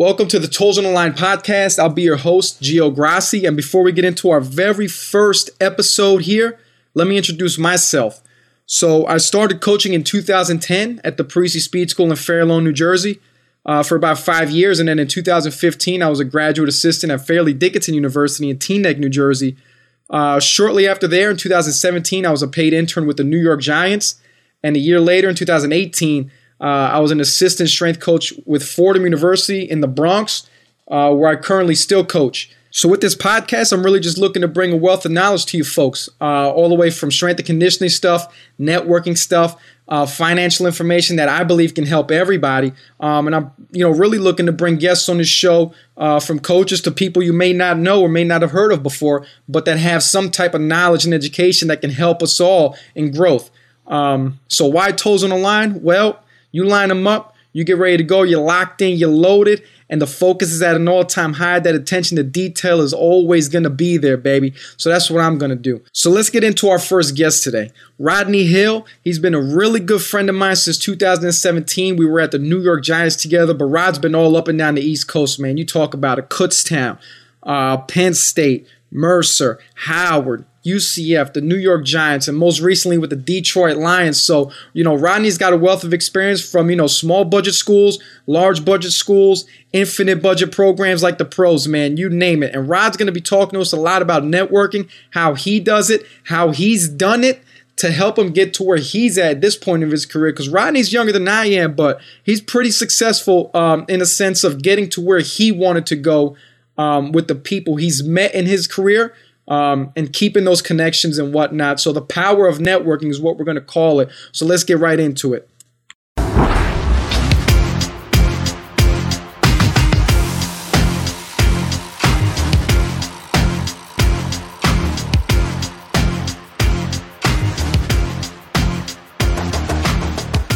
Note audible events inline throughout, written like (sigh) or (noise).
Welcome to the Toes on the Line podcast. I'll be your host, Gio Grassi. And before we get into our very first episode here, let me introduce myself. So, I started coaching in 2010 at the Parisi Speed School in Fair Lawn, New Jersey, uh, for about five years. And then in 2015, I was a graduate assistant at Fairleigh Dickinson University in Teaneck, New Jersey. Uh, shortly after there, in 2017, I was a paid intern with the New York Giants. And a year later, in 2018, uh, I was an assistant strength coach with Fordham University in the Bronx, uh, where I currently still coach. So, with this podcast, I'm really just looking to bring a wealth of knowledge to you folks, uh, all the way from strength and conditioning stuff, networking stuff, uh, financial information that I believe can help everybody. Um, and I'm, you know, really looking to bring guests on this show uh, from coaches to people you may not know or may not have heard of before, but that have some type of knowledge and education that can help us all in growth. Um, so, why toes on the line? Well, you line them up, you get ready to go, you're locked in, you're loaded, and the focus is at an all time high. That attention to detail is always going to be there, baby. So that's what I'm going to do. So let's get into our first guest today. Rodney Hill, he's been a really good friend of mine since 2017. We were at the New York Giants together, but Rod's been all up and down the East Coast, man. You talk about a Kutztown, uh, Penn State, Mercer, Howard, UCF, the New York Giants, and most recently with the Detroit Lions. So, you know, Rodney's got a wealth of experience from, you know, small budget schools, large budget schools, infinite budget programs like the pros, man, you name it. And Rod's going to be talking to us a lot about networking, how he does it, how he's done it to help him get to where he's at this point of his career. Because Rodney's younger than I am, but he's pretty successful um, in a sense of getting to where he wanted to go um, with the people he's met in his career um, and keeping those connections and whatnot. So the power of networking is what we're going to call it. So let's get right into it.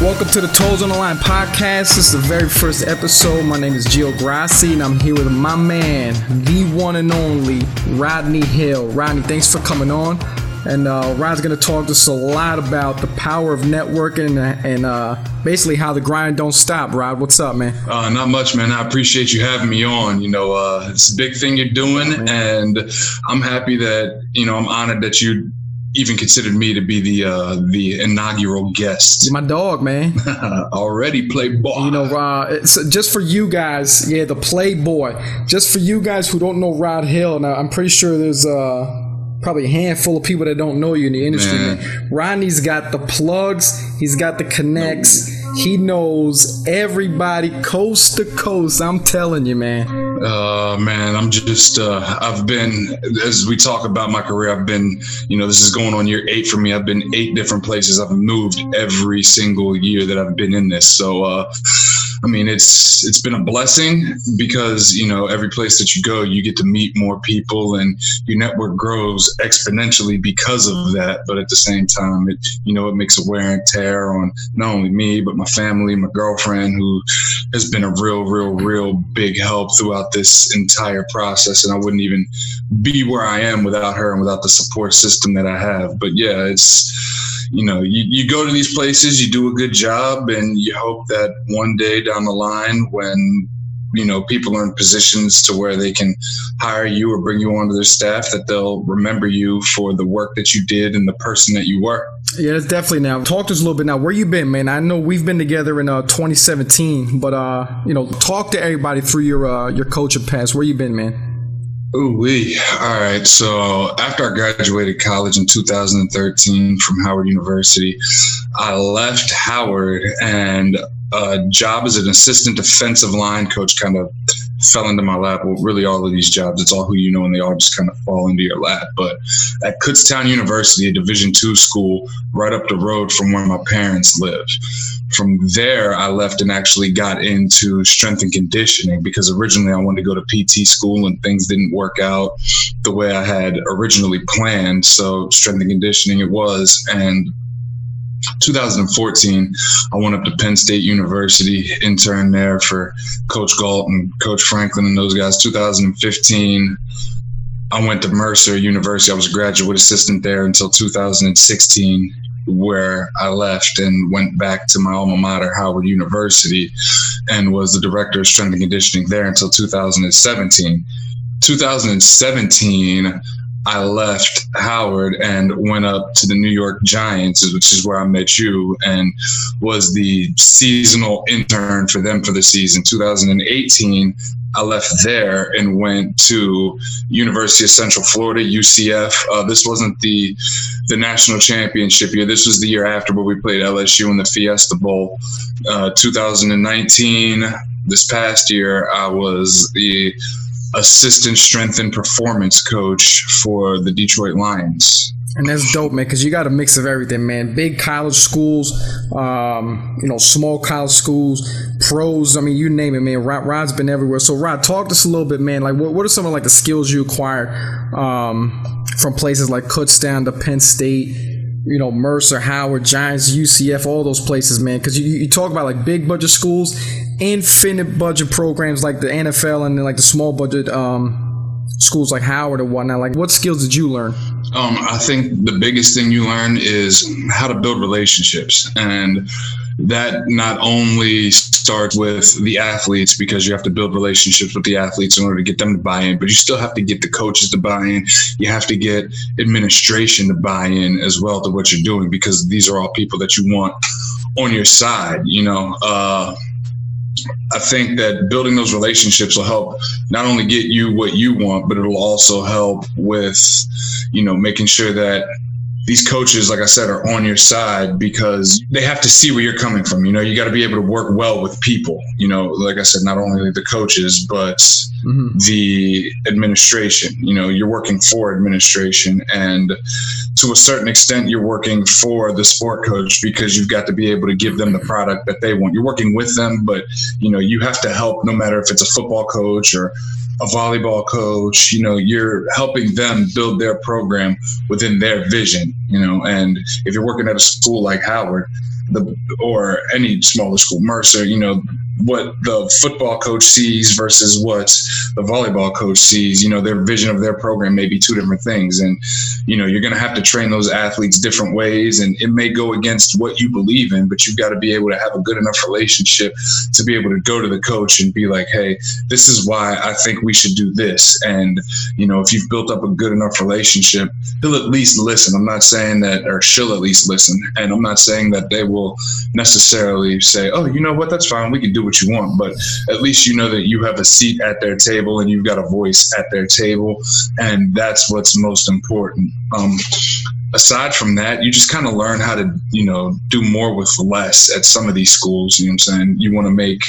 Welcome to the Toes on the Line podcast. This is the very first episode. My name is Gio Grassi, and I'm here with my man, the one and only Rodney Hill. Rodney, thanks for coming on. And uh, Rod's going to talk to us a lot about the power of networking and, and uh, basically how the grind don't stop. Rod, what's up, man? Uh, not much, man. I appreciate you having me on. You know, uh, it's a big thing you're doing, and I'm happy that you know I'm honored that you even considered me to be the uh, the inaugural guest. My dog, man. (laughs) Already playboy. You know, uh, so just for you guys, yeah, the playboy. Just for you guys who don't know Rod Hill, now I'm pretty sure there's uh probably a handful of people that don't know you in the industry. Man. man. Rodney's got the plugs. He's got the connects. He knows everybody coast to coast. I'm telling you, man. Uh, man, I'm just, uh, I've been, as we talk about my career, I've been, you know, this is going on year eight for me. I've been eight different places. I've moved every single year that I've been in this. So, uh, I mean, it's it's been a blessing because you know every place that you go, you get to meet more people, and your network grows exponentially because of that. But at the same time, it you know it makes a wear and tear on not only me but my family, my girlfriend, who has been a real, real, real big help throughout this entire process. And I wouldn't even be where I am without her and without the support system that I have. But yeah, it's you know, you, you go to these places, you do a good job, and you hope that one day down the line, when you know people are in positions to where they can hire you or bring you onto their staff, that they'll remember you for the work that you did and the person that you were. Yeah, that's definitely now. Talk to us a little bit now. Where you been, man? I know we've been together in uh, 2017, but uh, you know, talk to everybody through your uh, your coaching past. Where you been, man? Ooh wee. All right. So after I graduated college in 2013 from Howard University, I left Howard and a job as an assistant defensive line coach kind of fell into my lap. Well, really, all of these jobs, it's all who you know, and they all just kind of fall into your lap. But at Kutztown University, a Division two school right up the road from where my parents live. From there, I left and actually got into strength and conditioning because originally I wanted to go to PT school and things didn't work out the way I had originally planned. So, strength and conditioning it was. And 2014, I went up to Penn State University, interned there for Coach Galt and Coach Franklin and those guys. 2015, I went to Mercer University. I was a graduate assistant there until 2016. where I left and went back to my alma mater, Howard University, and was the director of strength and conditioning there until 2017. 2017, I left Howard and went up to the New York Giants, which is where I met you, and was the seasonal intern for them for the season. 2018, I left there and went to University of Central Florida, UCF. Uh, this wasn't the the national championship year. This was the year after where we played LSU in the Fiesta Bowl. Uh, 2019, this past year, I was the assistant strength and performance coach for the Detroit Lions. And that's dope, man, because you got a mix of everything, man. Big college schools, um, you know, small college schools, pros. I mean, you name it, man. Rod, Rod's been everywhere. So, Rod, talk to us a little bit, man. Like, what, what are some of like the skills you acquired um, from places like Kutztown to Penn State? You know, Mercer, Howard, Giants, UCF, all those places, man. Because you, you talk about like big budget schools, infinite budget programs like the NFL and then like the small budget um, schools like Howard and whatnot. Like, what skills did you learn? Um, I think the biggest thing you learn is how to build relationships. And that not only starts with the athletes because you have to build relationships with the athletes in order to get them to buy in, but you still have to get the coaches to buy in. You have to get administration to buy in as well to what you're doing because these are all people that you want on your side. You know, uh, I think that building those relationships will help not only get you what you want, but it'll also help with, you know, making sure that these coaches, like I said, are on your side because they have to see where you're coming from. You know, you got to be able to work well with people. You know, like I said, not only the coaches, but mm-hmm. the administration. You know, you're working for administration, and to a certain extent, you're working for the sport coach because you've got to be able to give them the product that they want. You're working with them, but you know, you have to help no matter if it's a football coach or a volleyball coach, you know, you're helping them build their program within their vision, you know, and if you're working at a school like Howard, the or any smaller school, Mercer, you know, what the football coach sees versus what the volleyball coach sees, you know, their vision of their program may be two different things. And, you know, you're going to have to train those athletes different ways. And it may go against what you believe in, but you've got to be able to have a good enough relationship to be able to go to the coach and be like, hey, this is why I think we should do this. And, you know, if you've built up a good enough relationship, he'll at least listen. I'm not saying that, or she'll at least listen. And I'm not saying that they will necessarily say, oh, you know what, that's fine. We can do what you want, but at least you know that you have a seat at their table and you've got a voice at their table, and that's what's most important. Um, aside from that, you just kind of learn how to, you know, do more with less at some of these schools. You know what I'm saying? You want to make,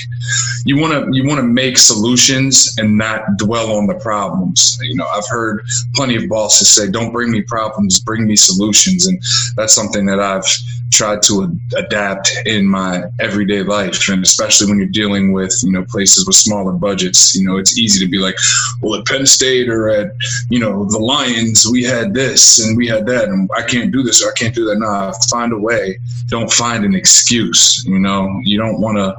you want to, you want to make solutions and not dwell on the problems. You know, I've heard plenty of bosses say, "Don't bring me problems, bring me solutions," and that's something that I've tried to adapt in my everyday life. And especially when you're dealing with you know places with smaller budgets you know it's easy to be like well at penn state or at you know the lions we had this and we had that and i can't do this or i can't do that. No find a way. Don't find an excuse you know. You don't want to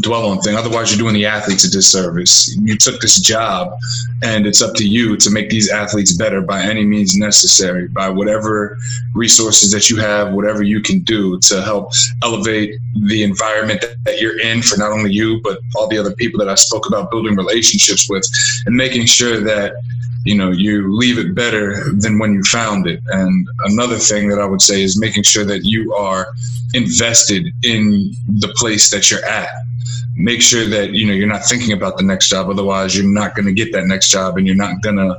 dwell on thing. Otherwise, you're doing the athletes a disservice. You took this job, and it's up to you to make these athletes better by any means necessary, by whatever resources that you have, whatever you can do to help elevate the environment that, you're in for not only you, but all the other people that I spoke about building relationships with, and making sure that you know you leave it better than when you found it and another thing that i would say is making sure that you are invested in the place that you're at make sure that you know you're not thinking about the next job. Otherwise you're not going to get that next job and you're not going to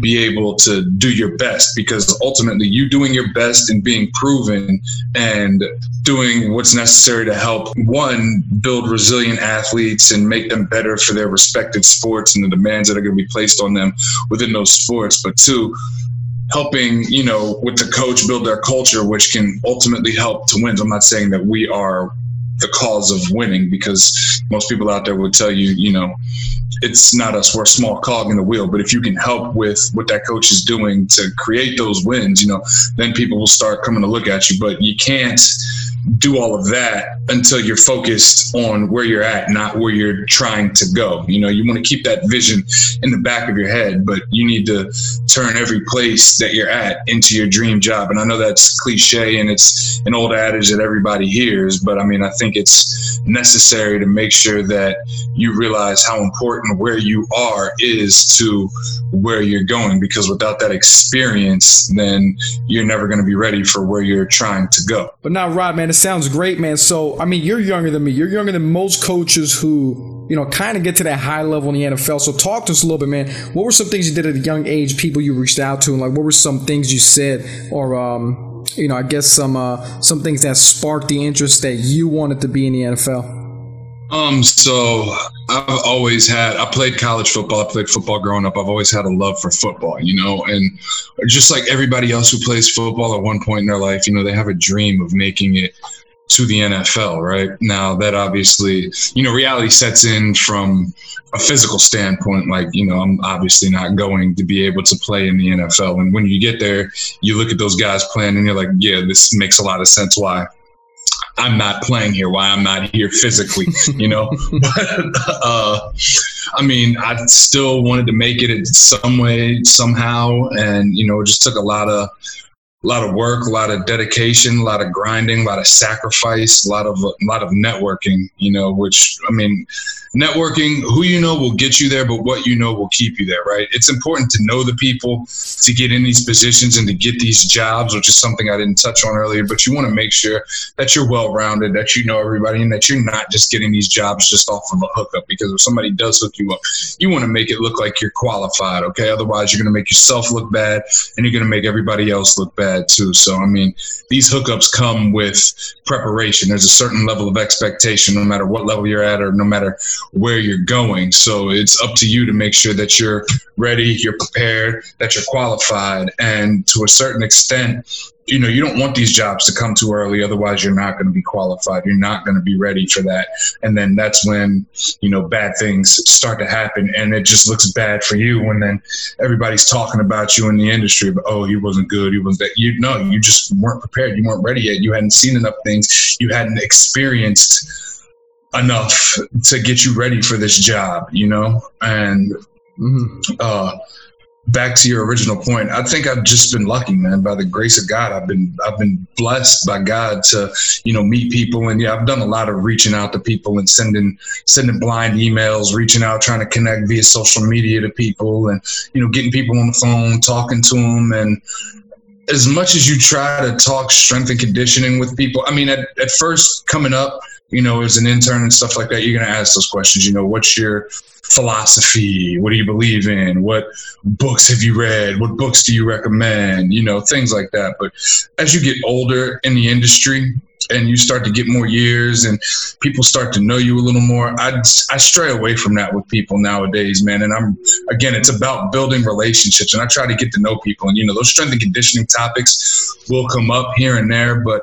be able to do your best because ultimately you doing your best and being proven and doing what's necessary to help one build resilient athletes and make them better for their respected sports and the demands that are going to be placed on them within those sports. But two helping you know with the coach build their culture which can ultimately help to win. I'm not saying that we are the cause of winning because most people out there would tell you, you know, it's not us, we're a small cog in the wheel. But if you can help with what that coach is doing to create those wins, you know, then people will start coming to look at you. But you can't do all of that until you're focused on where you're at, not where you're trying to go. You know, you want to keep that vision in the back of your head, but you need to turn every place that you're at into your dream job. And I know that's cliche and it's an old adage that everybody hears, but I mean, I think it's necessary to make sure that you realize how important where you are is to where you're going because without that experience, then you're never going to be ready for where you're trying to go. But now, Rod, man, it sounds great, man. So, I mean, you're younger than me. You're younger than most coaches who, you know, kind of get to that high level in the NFL. So, talk to us a little bit, man. What were some things you did at a young age, people you reached out to, and like what were some things you said or, um, you know, I guess some uh, some things that sparked the interest that you wanted to be in the NFL? Um, so I've always had, I played college football. I played football growing up. I've always had a love for football, you know, and just like everybody else who plays football at one point in their life, you know, they have a dream of making it to the NFL, right? Now that obviously, you know, reality sets in from a physical standpoint. Like, you know, I'm obviously not going to be able to play in the NFL. And when you get there, you look at those guys playing and you're like, yeah, this makes a lot of sense why I'm not playing here, why I'm not here physically, (laughs) you know. but uh, I mean, I still wanted to make it in some way, somehow, and you know, it just took a lot of a lot of work, a lot of dedication, a lot of grinding, a lot of sacrifice, a lot of a lot of networking. You know, which I mean, networking, who you know will get you there, but what you know will keep you there, right? It's important to know the people to get in these positions and to get these jobs, which is something I didn't touch on earlier. But you want to make sure that you're well rounded, that you know everybody, and that you're not just getting these jobs just off of a hookup. Because if somebody does hook you up, you want to make it look like you're qualified, okay? Otherwise, you're going to make yourself look bad and you're going to make everybody else look bad too. So, I mean, these hookups come with preparation. There's a certain level of expectation, no matter what level you're at or no matter where you're going. So it's up to you to make sure that you're ready, you're prepared, that you're qualified. And to a certain extent, you know, you don't want these jobs to come too early. Otherwise, you're not going to be qualified. You're not going to be ready for that. And then that's when, you know, bad things start to happen. And it just looks bad for you when then everybody's talking about you in the industry. But, oh, he wasn't good. He was that. You know, you just weren't prepared. You weren't ready yet. You hadn't seen enough things. You hadn't experienced enough to get you ready for this job, you know? And mm-hmm. uh, back to your original point, I think I've just been lucky, man. By the grace of God, I've been I've been blessed by God to, you know, meet people. And yeah, I've done a lot of reaching out to people and sending sending blind emails, reaching out, trying to connect via social media to people, and you know, getting people on the phone, talking to them, and as much as you try to talk strength and conditioning with people, I mean, at, at first coming up, you know, as an intern and stuff like that, you're going to ask those questions. You know, what's your philosophy? What do you believe in? What books have you read? What books do you recommend? You know, things like that. But as you get older in the industry, and you start to get more years and people start to know you a little more I, I stray away from that with people nowadays man and i'm again it's about building relationships and i try to get to know people and you know those strength and conditioning topics will come up here and there but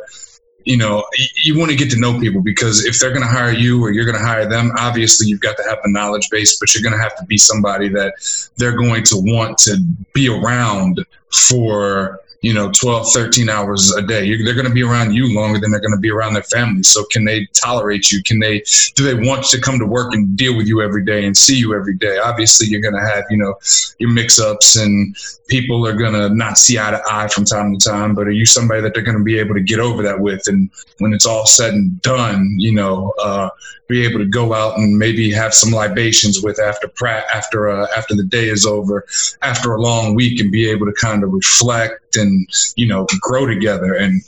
you know, you want to get to know people because if they're going to hire you or you're going to hire them, obviously you've got to have a knowledge base, but you're going to have to be somebody that they're going to want to be around for you know 12 13 hours a day. You're, they're going to be around you longer than they're going to be around their family. So can they tolerate you? Can they do they want to come to work and deal with you every day and see you every day? Obviously you're going to have you know your mix-ups and people are going to not see eye to eye from time to time but are you somebody that they're going to be able to get over that with? And when it's all said and done you know uh, be able to go out and maybe have some libations with after pra- after uh, after the day is over after a long week and be able to kind of reflect and you know grow together and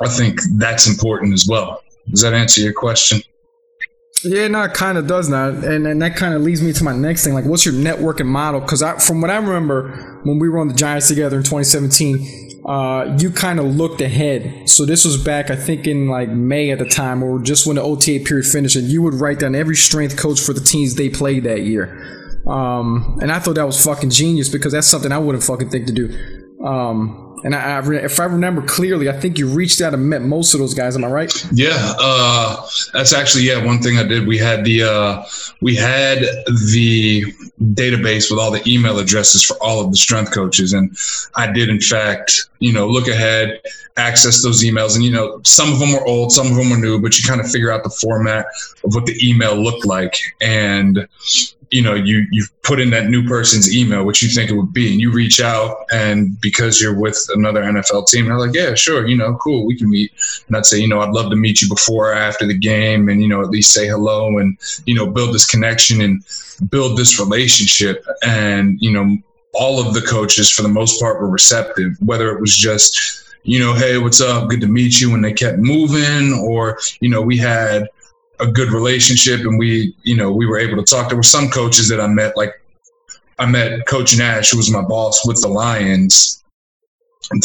i think that's important as well does that answer your question yeah, no, it kind of does now, and and that kind of leads me to my next thing. Like, what's your networking model? Because I, from what I remember, when we were on the Giants together in 2017, uh, you kind of looked ahead. So this was back, I think, in like May at the time, or just when the OTA period finished, and you would write down every strength coach for the teams they played that year. Um, and I thought that was fucking genius because that's something I wouldn't fucking think to do. Um, and I, I, if I remember clearly, I think you reached out and met most of those guys. Am I right? Yeah, uh, that's actually yeah one thing I did. We had the uh, we had the database with all the email addresses for all of the strength coaches, and I did in fact you know look ahead, access those emails, and you know some of them were old, some of them were new, but you kind of figure out the format of what the email looked like, and you know you you put in that new person's email what you think it would be and you reach out and because you're with another nfl team they're like yeah sure you know cool we can meet. And i'd say you know i'd love to meet you before or after the game and you know at least say hello and you know build this connection and build this relationship. And you know all of the coaches for the most part were receptive whether it was just you know hey what's up? Good to meet you and they kept moving or you know we had a good relationship and we, you know, we were able to talk. There were some coaches that I met, like I met Coach Nash, who was my boss with the Lions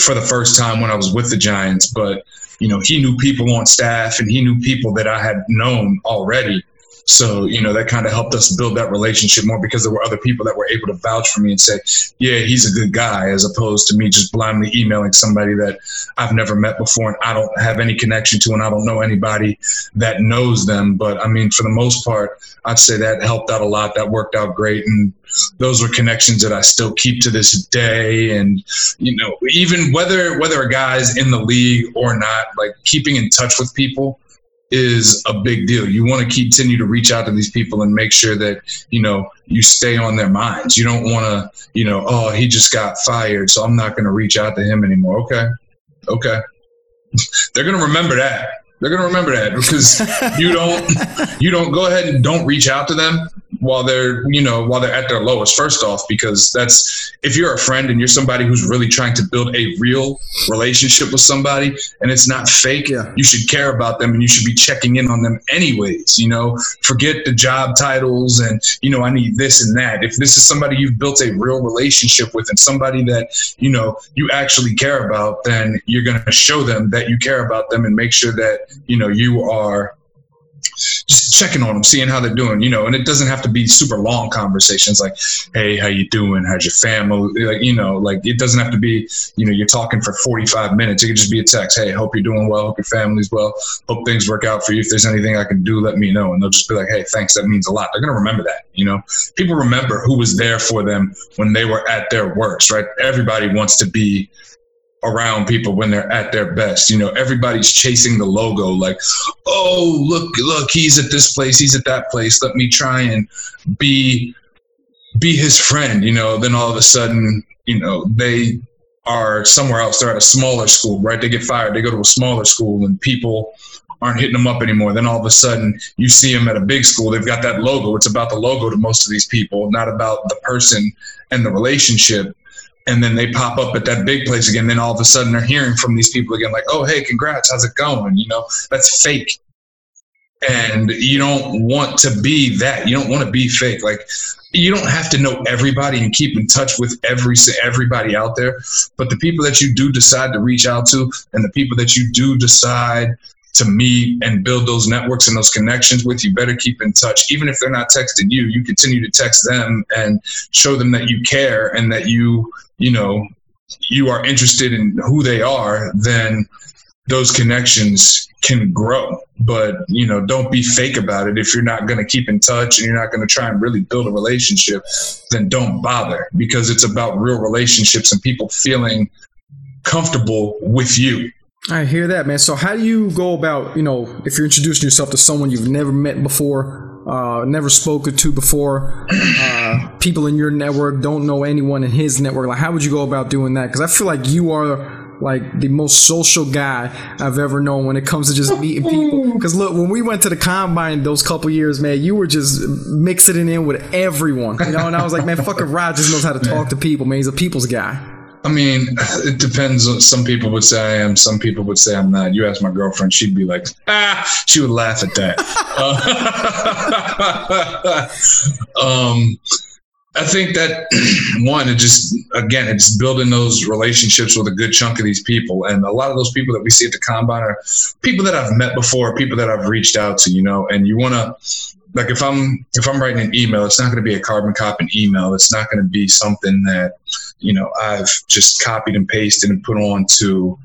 for the first time when I was with the Giants. But, you know, he knew people on staff and he knew people that I had known already. So, you know, that kind of helped us build that relationship more because there were other people that were able to vouch for me and say, yeah, he's a good guy, as opposed to me just blindly emailing somebody that I've never met before and I don't have any connection to and I don't know anybody that knows them. But I mean, for the most part, I'd say that helped out a lot. That worked out great. And those were connections that I still keep to this day. And, you know, even whether, whether a guy's in the league or not, like keeping in touch with people is a big deal. You want to continue to reach out to these people and make sure that, you know, you stay on their minds. You don't want to, you know, oh, he just got fired, so I'm not going to reach out to him anymore. Okay. Okay. (laughs) They're going to remember that. They're going to remember that because (laughs) you don't you don't go ahead and don't reach out to them while they're you know while they're at their lowest first off because that's if you're a friend and you're somebody who's really trying to build a real relationship with somebody and it's not fake yeah. you should care about them and you should be checking in on them anyways you know forget the job titles and you know i need this and that if this is somebody you've built a real relationship with and somebody that you know you actually care about then you're going to show them that you care about them and make sure that you know you are just checking on them, seeing how they're doing, you know, and it doesn't have to be super long conversations like, Hey, how you doing? How's your family? Like, you know, like it doesn't have to be, you know, you're talking for 45 minutes. It could just be a text. Hey, hope you're doing well. Hope your family's well. Hope things work out for you. If there's anything I can do, let me know. And they'll just be like, Hey, thanks. That means a lot. They're going to remember that, you know, people remember who was there for them when they were at their worst, right? Everybody wants to be around people when they're at their best. You know, everybody's chasing the logo like, oh, look, look, he's at this place, he's at that place. Let me try and be be his friend, you know, then all of a sudden, you know, they are somewhere else. They're at a smaller school, right? They get fired. They go to a smaller school and people aren't hitting them up anymore. Then all of a sudden you see them at a big school. They've got that logo. It's about the logo to most of these people, not about the person and the relationship and then they pop up at that big place again. Then all of a sudden they're hearing from these people again, like, oh, hey, congrats, how's it going? You know, that's fake. And you don't want to be that. You don't want to be fake. Like, you don't have to know everybody and keep in touch with every everybody out there. But the people that you do decide to reach out to, and the people that you do decide to meet and build those networks and those connections with, you better keep in touch. Even if they're not texting you, you continue to text them and show them that you care and that you, you know, you are interested in who they are, then those connections can grow. But, you know, don't be fake about it. If you're not going to keep in touch and you're not going to try and really build a relationship, then don't bother because it's about real relationships and people feeling comfortable with you I hear that, man. So, how do you go about, you know, if you're introducing yourself to someone you've never met before, uh, never spoken to before, uh, people in your network don't know anyone in his network? Like, how would you go about doing that? Because I feel like you are like the most social guy I've ever known when it comes to just meeting people. (laughs) Because look, when we went to the combine those couple years, man, you were just mixing it in with everyone, you know. And I was like, man, fucking Rod just knows how to talk to people, man. He's a people's guy. I mean, (laughs) it depends. Some people would say I am. Some people would say I'm not. You ask my girlfriend, she'd be like, ah, she would laugh at that. uh, (laughs) um, I think that (clears throat) one, it just again, it's building those relationships with a good chunk of these people, and a lot of those people that we see at the combine are people that I've met before, people that I've reached out to, you know. And you want to, like, if I'm if I'm writing an email, it's not going to be a carbon copy email. It's not going to be something that you know I've just copied and pasted and put on to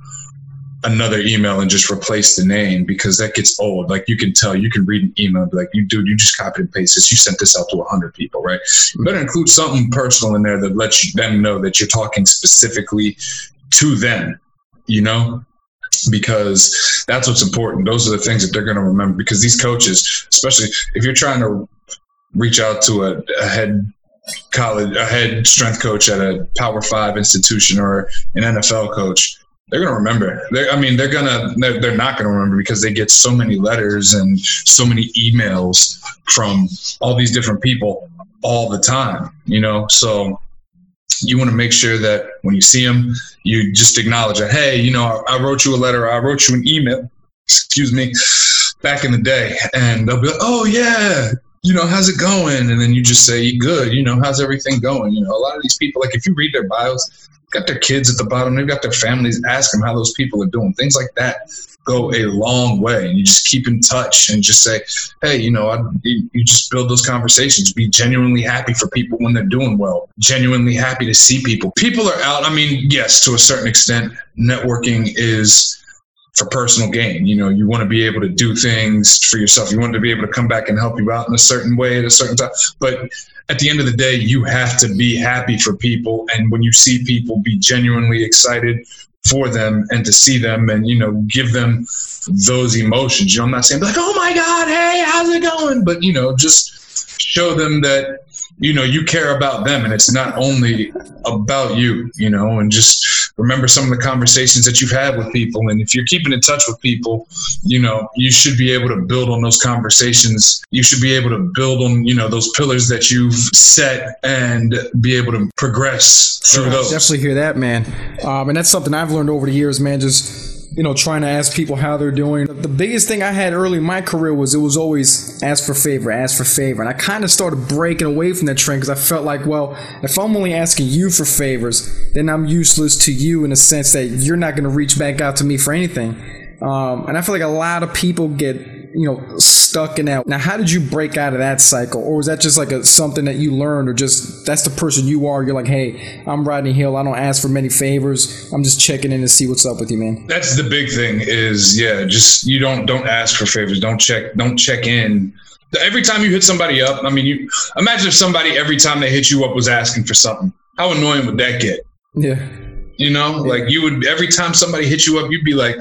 another email and just replace the name because that gets old. Like you can tell, you can read an email and be like, you dude, you just copied and pasted. You sent this out to hundred people, right? You better include something personal in there that lets them know that you're talking specifically to them, you know? Because that's what's important. Those are the things that they're going to remember because these coaches, especially if you're trying to reach out to a, a head college, a head strength coach at a power five institution or an NFL coach, they're gonna remember. They're, I mean, they're gonna they're, they're not gonna remember because they get so many letters and so many emails from all these different people all the time. You know, so you want to make sure that when you see them, you just acknowledge that. Hey, you know, I, I wrote you a letter. I wrote you an email. Excuse me. Back in the day, and they'll be like, "Oh yeah, you know, how's it going?" And then you just say, "Good." You know, how's everything going? You know, a lot of these people, like if you read their bios, got their kids at the bottom, they've got their families. Ask them how those people are doing. Things like that go a long way. And you just keep in touch and just say, hey, you know, I, you, you just build those conversations. Be genuinely happy for people when they're doing well. Genuinely happy to see people. People are out. I mean, yes, to a certain extent, networking is for personal gain. You know, you want to be able to do things for yourself. You want to be able to come back and help you out in a certain way at a certain time. But at the end of the day, you have to be happy for people. And when you see people be genuinely excited for them and to see them and, you know, give them those emotions. You know, I'm not saying like, oh my God, hey, how's it going? But, you know, just show them that you know you care about them and it's not only about you you know and just remember some of the conversations that you've had with people. And if you're keeping in touch with people you know you should be able to build on those conversations. You should be able to build on you know those pillars that you've set and be able to progress through I those. definitely hear that man. Um, and that's something i've learned over the years man just you know, trying to ask people how they're doing. The biggest thing I had early in my career was it was always ask for favor, ask for favor. And I kind of started breaking away from that trend because I felt like, well, if I'm only asking you for favors, then I'm useless to you in the sense that you're not going to reach back out to me for anything. Um, and I feel like a lot of people get you know stuck in that. Now, how did you break out of that cycle, or was that just like a something that you learned, or just that's the person you are? You're like, hey, I'm Rodney Hill. I don't ask for many favors. I'm just checking in to see what's up with you, man. That's the big thing. Is yeah, just you don't don't ask for favors. Don't check. Don't check in. Every time you hit somebody up, I mean, you imagine if somebody every time they hit you up was asking for something. How annoying would that get? Yeah. You know, yeah. like you would every time somebody hit you up, you'd be like,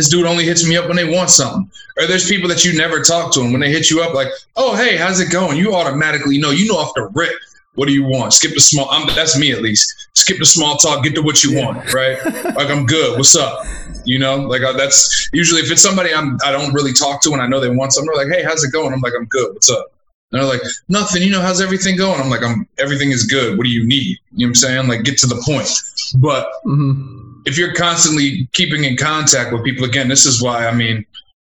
this dude only hits me up when they want something. Or there's people that you never talk to, and when they hit you up, like, oh, hey, how's it going? You automatically know. You know off the rip. What do you want? Skip the small. I'm, that's me at least. Skip the small talk. Get to what you yeah. want. Right? like I'm good. What's up? You know, like uh, that's usually if it's somebody I'm I don't really talk to and I know they want something. They're like, hey, how's it going? I'm like, I'm good. What's up? And they're like, nothing. You know, how's everything going? I'm like, I'm everything is good. What do you need? You know what I'm saying? Like, get to the point. But. Mm-hmm if you're constantly keeping in contact with people, again, this is why I mean,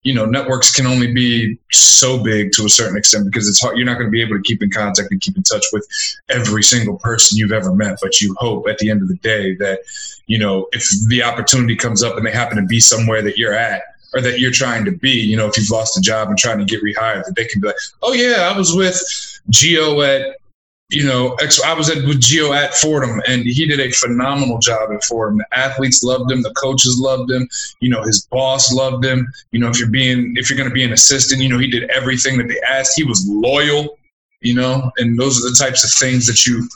you know, networks can only be so big to a certain extent because it's hard. You're not going to be able to keep in contact and keep in touch with every single person you've ever met. But you hope at the end of the day that, you know, if the opportunity comes up and they happen to be somewhere that you're at, or that you're trying to be, you know, if you've lost a job and trying to get rehired, that they can be like, oh yeah, I was with Gio at you know, I was at with Gio at Fordham, and he did a phenomenal job at Fordham. The athletes loved him, the coaches loved him. You know, his boss loved him. You know, if you're being if you're going to be an assistant, you know, he did everything that they asked. He was loyal. You know, and those are the types of things that you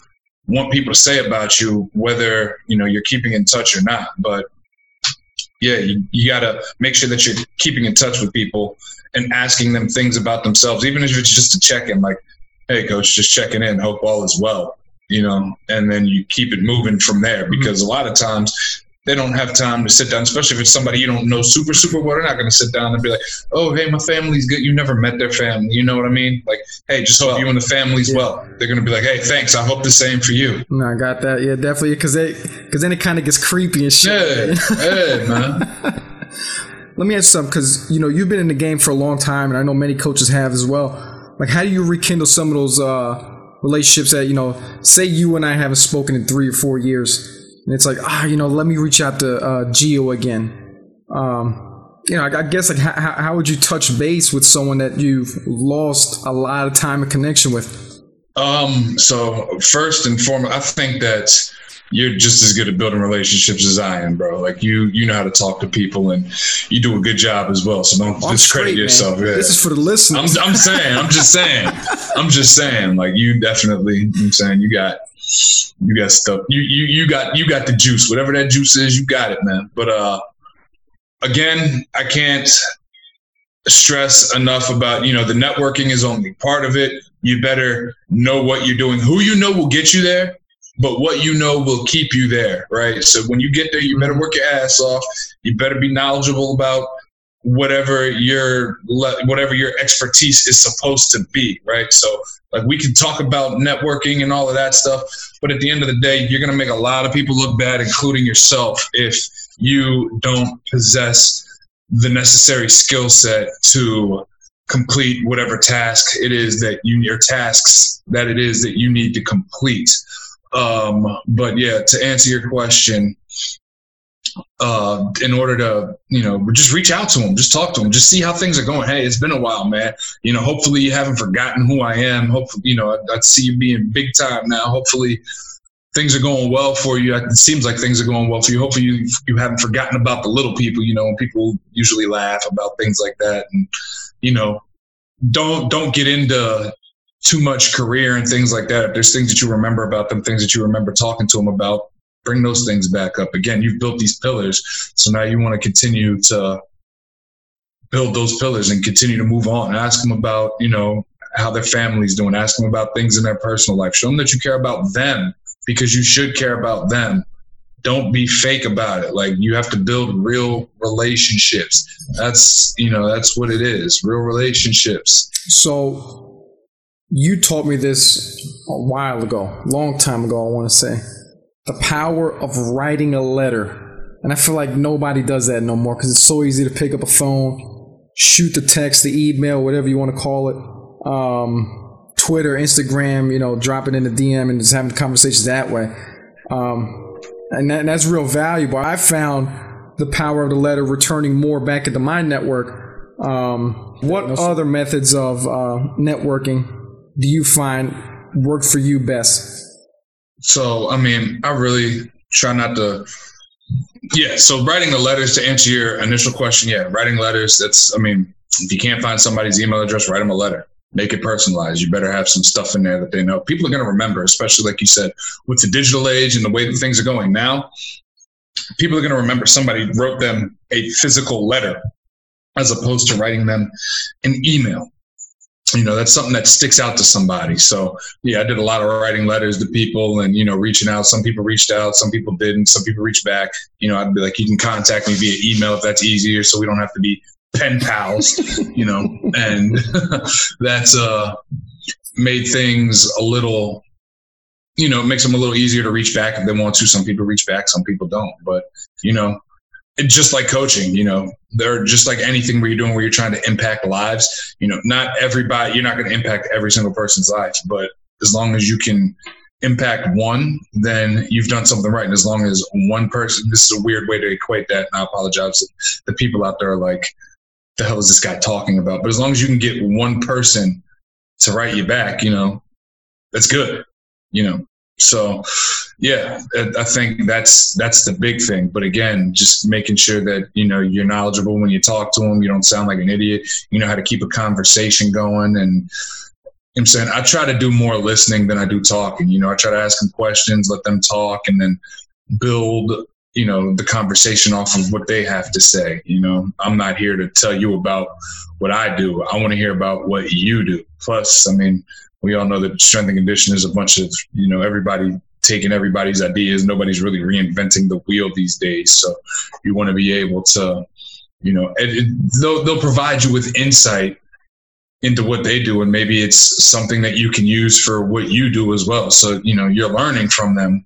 want people to say about you, whether you know you're keeping in touch or not. But yeah, you, you got to make sure that you're keeping in touch with people and asking them things about themselves, even if it's just a check in, like hey coach just checking in hope all is well you know and then you keep it moving from there mm-hmm. because mm-hmm. a lot of times they don't have time to sit down especially if it's somebody you don't know super super well they're not going to sit down and be like oh hey my family's good you never met their family you know what i mean like hey just hope you and the family's yeah. well they're going to be like hey thanks i hope the same for you no i got that yeah definitely because they because then it kind of gets creepy and shit yeah, yeah man (laughs) let me ask you something because you know you've been in the game for a long time and i know many coaches have as well like how do you rekindle some of those uh relationships that you know, say you and I haven't spoken in three or four years, and it's like ah, you know, let me reach out to uh, Gio again. Um, you know, I, I guess like how, how would you touch base with someone that you've lost a lot of time and connection with? Um, so first and foremost, I think that you're just as good at building relationships as I am, bro. Like you, you know how to talk to people, and you do a good job as well. So don't discredit straight, yourself. Yeah. This is for the listeners. I'm, I'm saying, I'm just saying, (laughs) I'm just saying. Like you definitely, I'm saying you got, you got stuff. You, you, you got, you got the juice. Whatever that juice is, you got it, man. But uh, again, I can't stress enough about you know the networking is only part of it. You better know what you're doing. Who you know will get you there, but what you know will keep you there, right? So when you get there, you better mm-hmm. work your ass off. You better be knowledgeable about whatever your whatever your expertise is supposed to be, right? So like we can talk about networking and all of that stuff, but at the end of the day, you're going to make a lot of people look bad, including yourself, if you don't possess the necessary skill set to complete whatever task it is that you your tasks that it is that you need to complete. Um, but yeah, to answer your question, uh, in order to, you know, just reach out to them, just talk to them, just see how things are going. Hey, it's been a while, man. You know, hopefully you haven't forgotten who I am. Hopefully, you know, I, I see you being big time now. Hopefully things are going well for you. It seems like things are going well for you. Hopefully you, you haven't forgotten about the little people, you know, people usually laugh about things like that. And, you know, don't, don't get into too much career and things like that. If there's things that you remember about them, things that you remember talking to them about, bring those things back up. Again, you've built these pillars. So now you want to continue to build those pillars and continue to move on. Ask them about, you know, how their family's doing. Ask them about things in their personal life. Show them that you care about them because you should care about them. Don't be fake about it. Like you have to build real relationships. That's, you know, that's what it is. Real relationships. So you taught me this a while ago, long time ago, I want to say the power of writing a letter. And I feel like nobody does that no more because it's so easy to pick up a phone, shoot the text, the email, whatever you want to call it, um, Twitter, Instagram, you know, drop it in the DM and just having conversations that way. Um, and, that, and that's real valuable. I found the power of the letter returning more back into my network. Um, what other methods of uh, networking do you find work for you best? So, I mean, I really try not to. Yeah. So, writing the letters to answer your initial question, yeah, writing letters. That's, I mean, if you can't find somebody's email address, write them a letter. Make it personalized. You better have some stuff in there that they know. People are going to remember, especially like you said, with the digital age and the way that things are going now. People are going to remember somebody wrote them a physical letter as opposed to writing them an email you know that's something that sticks out to somebody so yeah i did a lot of writing letters to people and you know reaching out some people reached out some people didn't some people reached back you know i'd be like you can contact me via email if that's easier so we don't have to be pen pals (laughs) you know and (laughs) that's uh made things a little you know, it makes them a little easier to reach back if they want to. Some people reach back, some people don't. But, you know, just like coaching, you know, they're just like anything where you're doing where you're trying to impact lives. You know, not everybody, you're not going to impact every single person's life, but as long as you can impact one, then you've done something right. And as long as one person, this is a weird way to equate that, and I apologize. The people out there are like, the hell is this guy talking about? But as long as you can get one person to write you back, you know, that's good. You know, so, yeah, I think that's that's the big thing. But again, just making sure that you know you're knowledgeable when you talk to them. You don't sound like an idiot. You know how to keep a conversation going. And I'm saying I try to do more listening than I do talking. You know, I try to ask them questions, let them talk, and then build you know the conversation off of what they have to say. You know, I'm not here to tell you about what I do. I want to hear about what you do. Plus, I mean, we all know that strength and conditioning is a bunch of you know everybody taking everybody's ideas. Nobody's really reinventing the wheel these days. So you want to be able to, you know, it, they'll they'll provide you with insight into what they do, and maybe it's something that you can use for what you do as well. So you know, you're learning from them,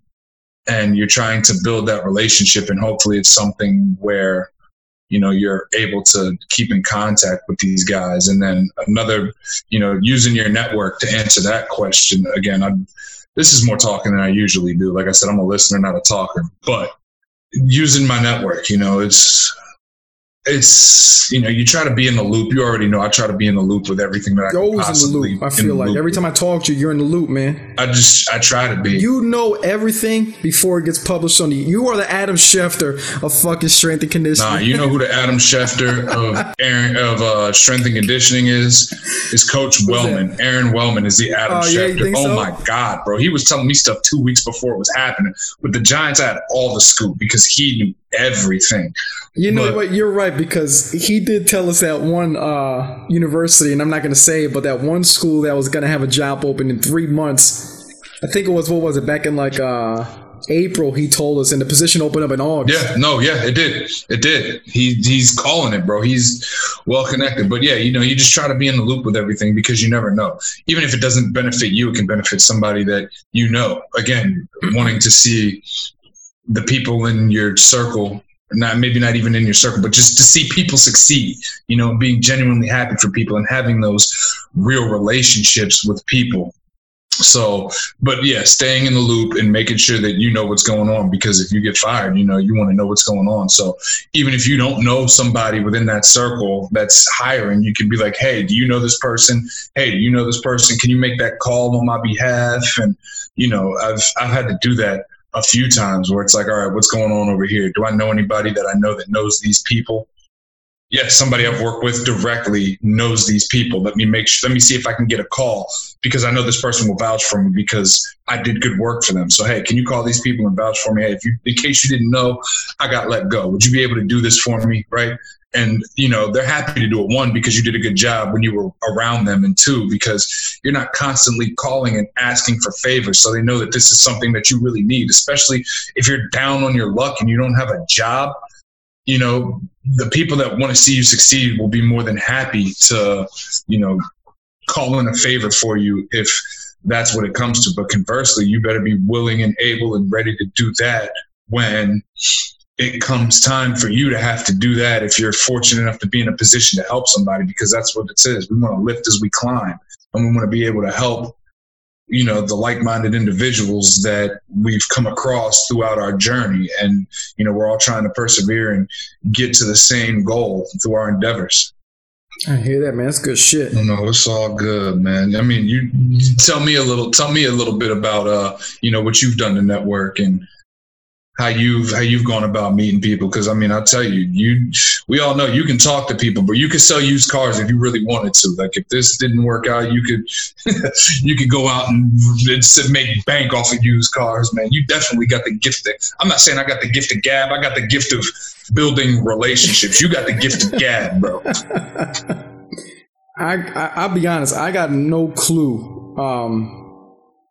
and you're trying to build that relationship, and hopefully, it's something where you know you're able to keep in contact with these guys. And then another you know using your network to answer that question again i this is more talking than i usually do. Like i said i'm a listener not a talker but using my network you know it's it's you know you try to be in the loop. You already know I try to be in the loop with everything that you're I always in the loop. I feel like every time I talk to you, you're in the loop, man. I just I try to be. You know everything before it gets published on you. You are the Adam Schefter of fucking strength and conditioning. Nah, you know who the Adam Schefter of Aaron of uh, strength and conditioning is? Is Coach Wellman. Aaron Wellman is the Adam uh, Schefter. Yeah, oh so? my god, bro! He was telling me stuff two weeks before it was happening. With the Giants, I had all the scoop because he knew everything. You know but, what? You're right because he did tell us that one uh, university, and I'm not going to say it, but that one school that was going to have a job open in three months. I think it was what was it back in like uh, April? He told us, and the position opened up in August. Yeah, no, yeah, it did, it did. He he's calling it, bro. He's well connected, but yeah, you know, you just try to be in the loop with everything because you never know. Even if it doesn't benefit you, it can benefit somebody that you know. Again, wanting to see the people in your circle not maybe not even in your circle, but just to see people succeed, you know, being genuinely happy for people and having those real relationships with people. So, but yeah, staying in the loop and making sure that you know what's going on because if you get fired, you know, you want to know what's going on. So, even if you don't know somebody within that circle that's hiring, you can be like, hey, do you know this person? Hey, do you know this person? Can you make that call on my behalf? And, you know, I've, I've had to do that a few times where it's like, all right, what's going on over here? Do I know anybody that I know that knows these people? Yes, somebody I've worked with directly knows these people. Let me make sure, let me see if I can get a call because I know this person will vouch for me because I did good work for them. So, hey, can you call these people and vouch for me? Hey, if you, in case you didn't know, I got let go. Would you be able to do this for me? Right and you know they're happy to do it one because you did a good job when you were around them and two because you're not constantly calling and asking for favors so they know that this is something that you really need especially if you're down on your luck and you don't have a job you know the people that want to see you succeed will be more than happy to you know call in a favor for you if that's what it comes to. But conversely you better be willing and able and ready to do that when it comes time for you to have to do that if you're fortunate enough to be in a position to help somebody because that's what it says we want to lift as we climb and we want to be able to help you know the like-minded individuals that we've come across throughout our journey and you know we're all trying to persevere and get to the same goal through our endeavors I hear that, man. That's good shit. No, it's all good, man. I mean, you, you tell me a little, tell me a little bit about, uh, you know, what you've done to network and how you've how you've gone about meeting people. Because I mean I'll tell you you we all know you can talk to people but you could sell used cars if you really wanted to. Like if this didn't work out you could (laughs) you could go out and, and make bank off of used cars man. You definitely got the gift of, I'm not saying I got the gift of gab I got the gift of building relationships. You got the gift of gab bro. (laughs) I, I will be honest I got no clue um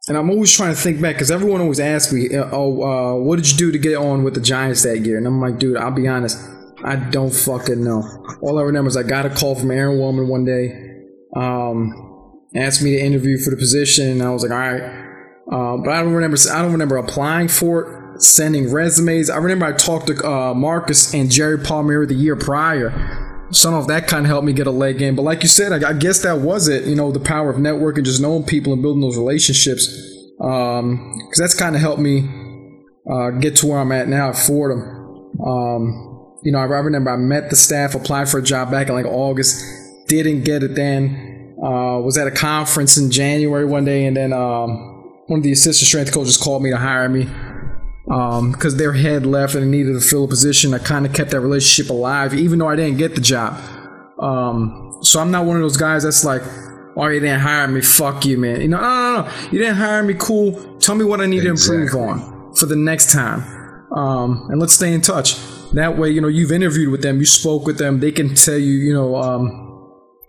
and I'm always trying to think back because everyone always asks me, uh, "Oh, uh, what did you do to get on with the Giants that year?" And I'm like, "Dude, I'll be honest, I don't fucking know. All I remember is I got a call from Aaron Wellman one day, um, asked me to interview for the position, and I was like, "All right," uh, but I don't remember. I don't remember applying for it, sending resumes. I remember I talked to uh, Marcus and Jerry Palmieri the year prior so I don't know if that kind of helped me get a leg in. But like you said, I, I guess that was it. You know, the power of networking, just knowing people and building those relationships. Because um, that's kind of helped me uh, get to where I'm at now at Fordham. Um, you know, I, I, remember I met the staff, applied for a job back in like August, didn't get it then. Uh, was at a conference in January one day, and then um, one of the assistant strength coaches called me to hire me because um, their head left and needed to fill a position. I kind of kept that relationship alive, even though I didn't get the job. Um, so I'm not one of those guys that's like, "Oh, you didn't hire me. Fuck you, man." You know, no, no, no. You didn't hire me. Cool. Tell me what I need exactly. to improve on for the next time, um, and let's stay in touch. That way, you know, you've interviewed with them, you spoke with them. They can tell you, you know, um,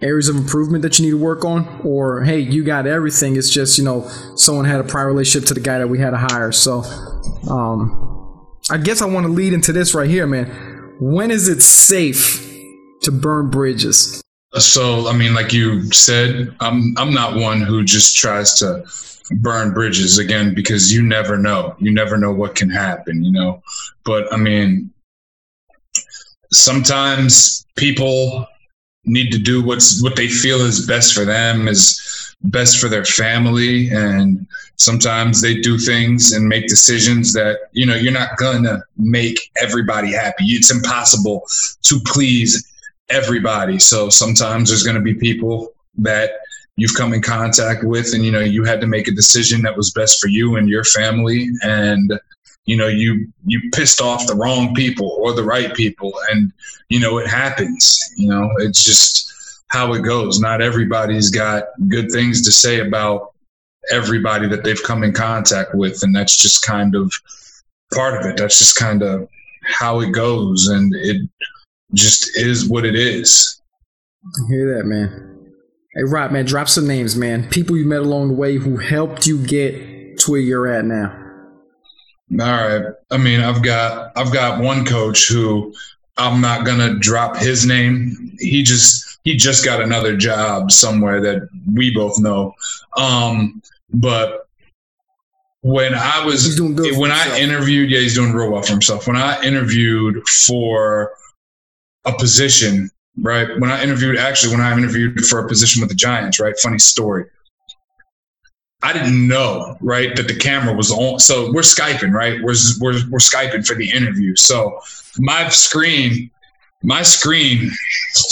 areas of improvement that you need to work on, or hey, you got everything. It's just you know someone had a prior relationship to the guy that we had to hire. So, um, I guess I want to lead into this right here, man. When is it safe to burn bridges? So, I mean, like you said, I'm I'm not one who just tries to burn bridges again because you never know. You never know what can happen, you know. But I mean, sometimes people need to do what's what they feel is best for them is best for their family. And sometimes they do things and make decisions that you know you're not gonna make everybody happy. It's impossible to please everybody. So sometimes there's to be people that you've come in contact with and you know you had to make a decision that was best for you and your family. And you know you you pissed off the wrong people or the right people and you know it happens you know it's just how it goes. Not everybody's got good things to say about everybody that they've come in contact with and that's just kind of part of it. That's just kind of how it goes and it just is what it is. I hear that man. Hey rob man drop some names man. People you met along the way who helped you get to where you're at now all right. I mean, I've got I've got one coach who I'm not gonna drop his name. He just he just got another job somewhere that we both know. Um, but when I was when I interviewed, yeah, he's doing real well for himself. When I interviewed for a position, right? When I interviewed, actually, when I interviewed for a position with the Giants, right? Funny story. I didn't know, right, that the camera was on. So we're Skyping, right? We're, we're, we're Skyping for the interview. So my screen, my screen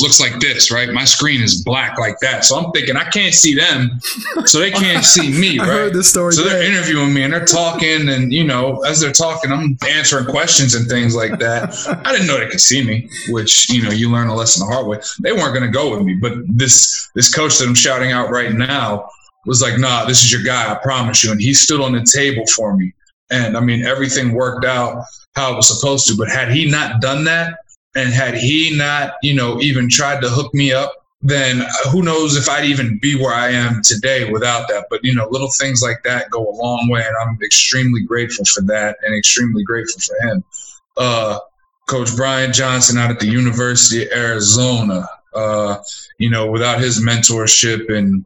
looks like this, right? My screen is black like that. So I'm thinking I can't see them, so they can't see me, (laughs) right? I heard this story. So they're interviewing me and they're talking, and you know, as they're talking, I'm answering questions and things like that. (laughs) I didn't know they could see me, which you know, you learn a lesson the hard way. They weren't going to go with me, but this this coach that I'm shouting out right now was like, nah, this is your guy, I promise you. And he stood on the table for me. And I mean, everything worked out how it was supposed to. But had he not done that, and had he not, you know, even tried to hook me up, then who knows if I'd even be where I am today without that. But, you know, little things like that go a long way. And I'm extremely grateful for that and extremely grateful for him. Uh, Coach Brian Johnson out at the University of Arizona, uh, you know, without his mentorship and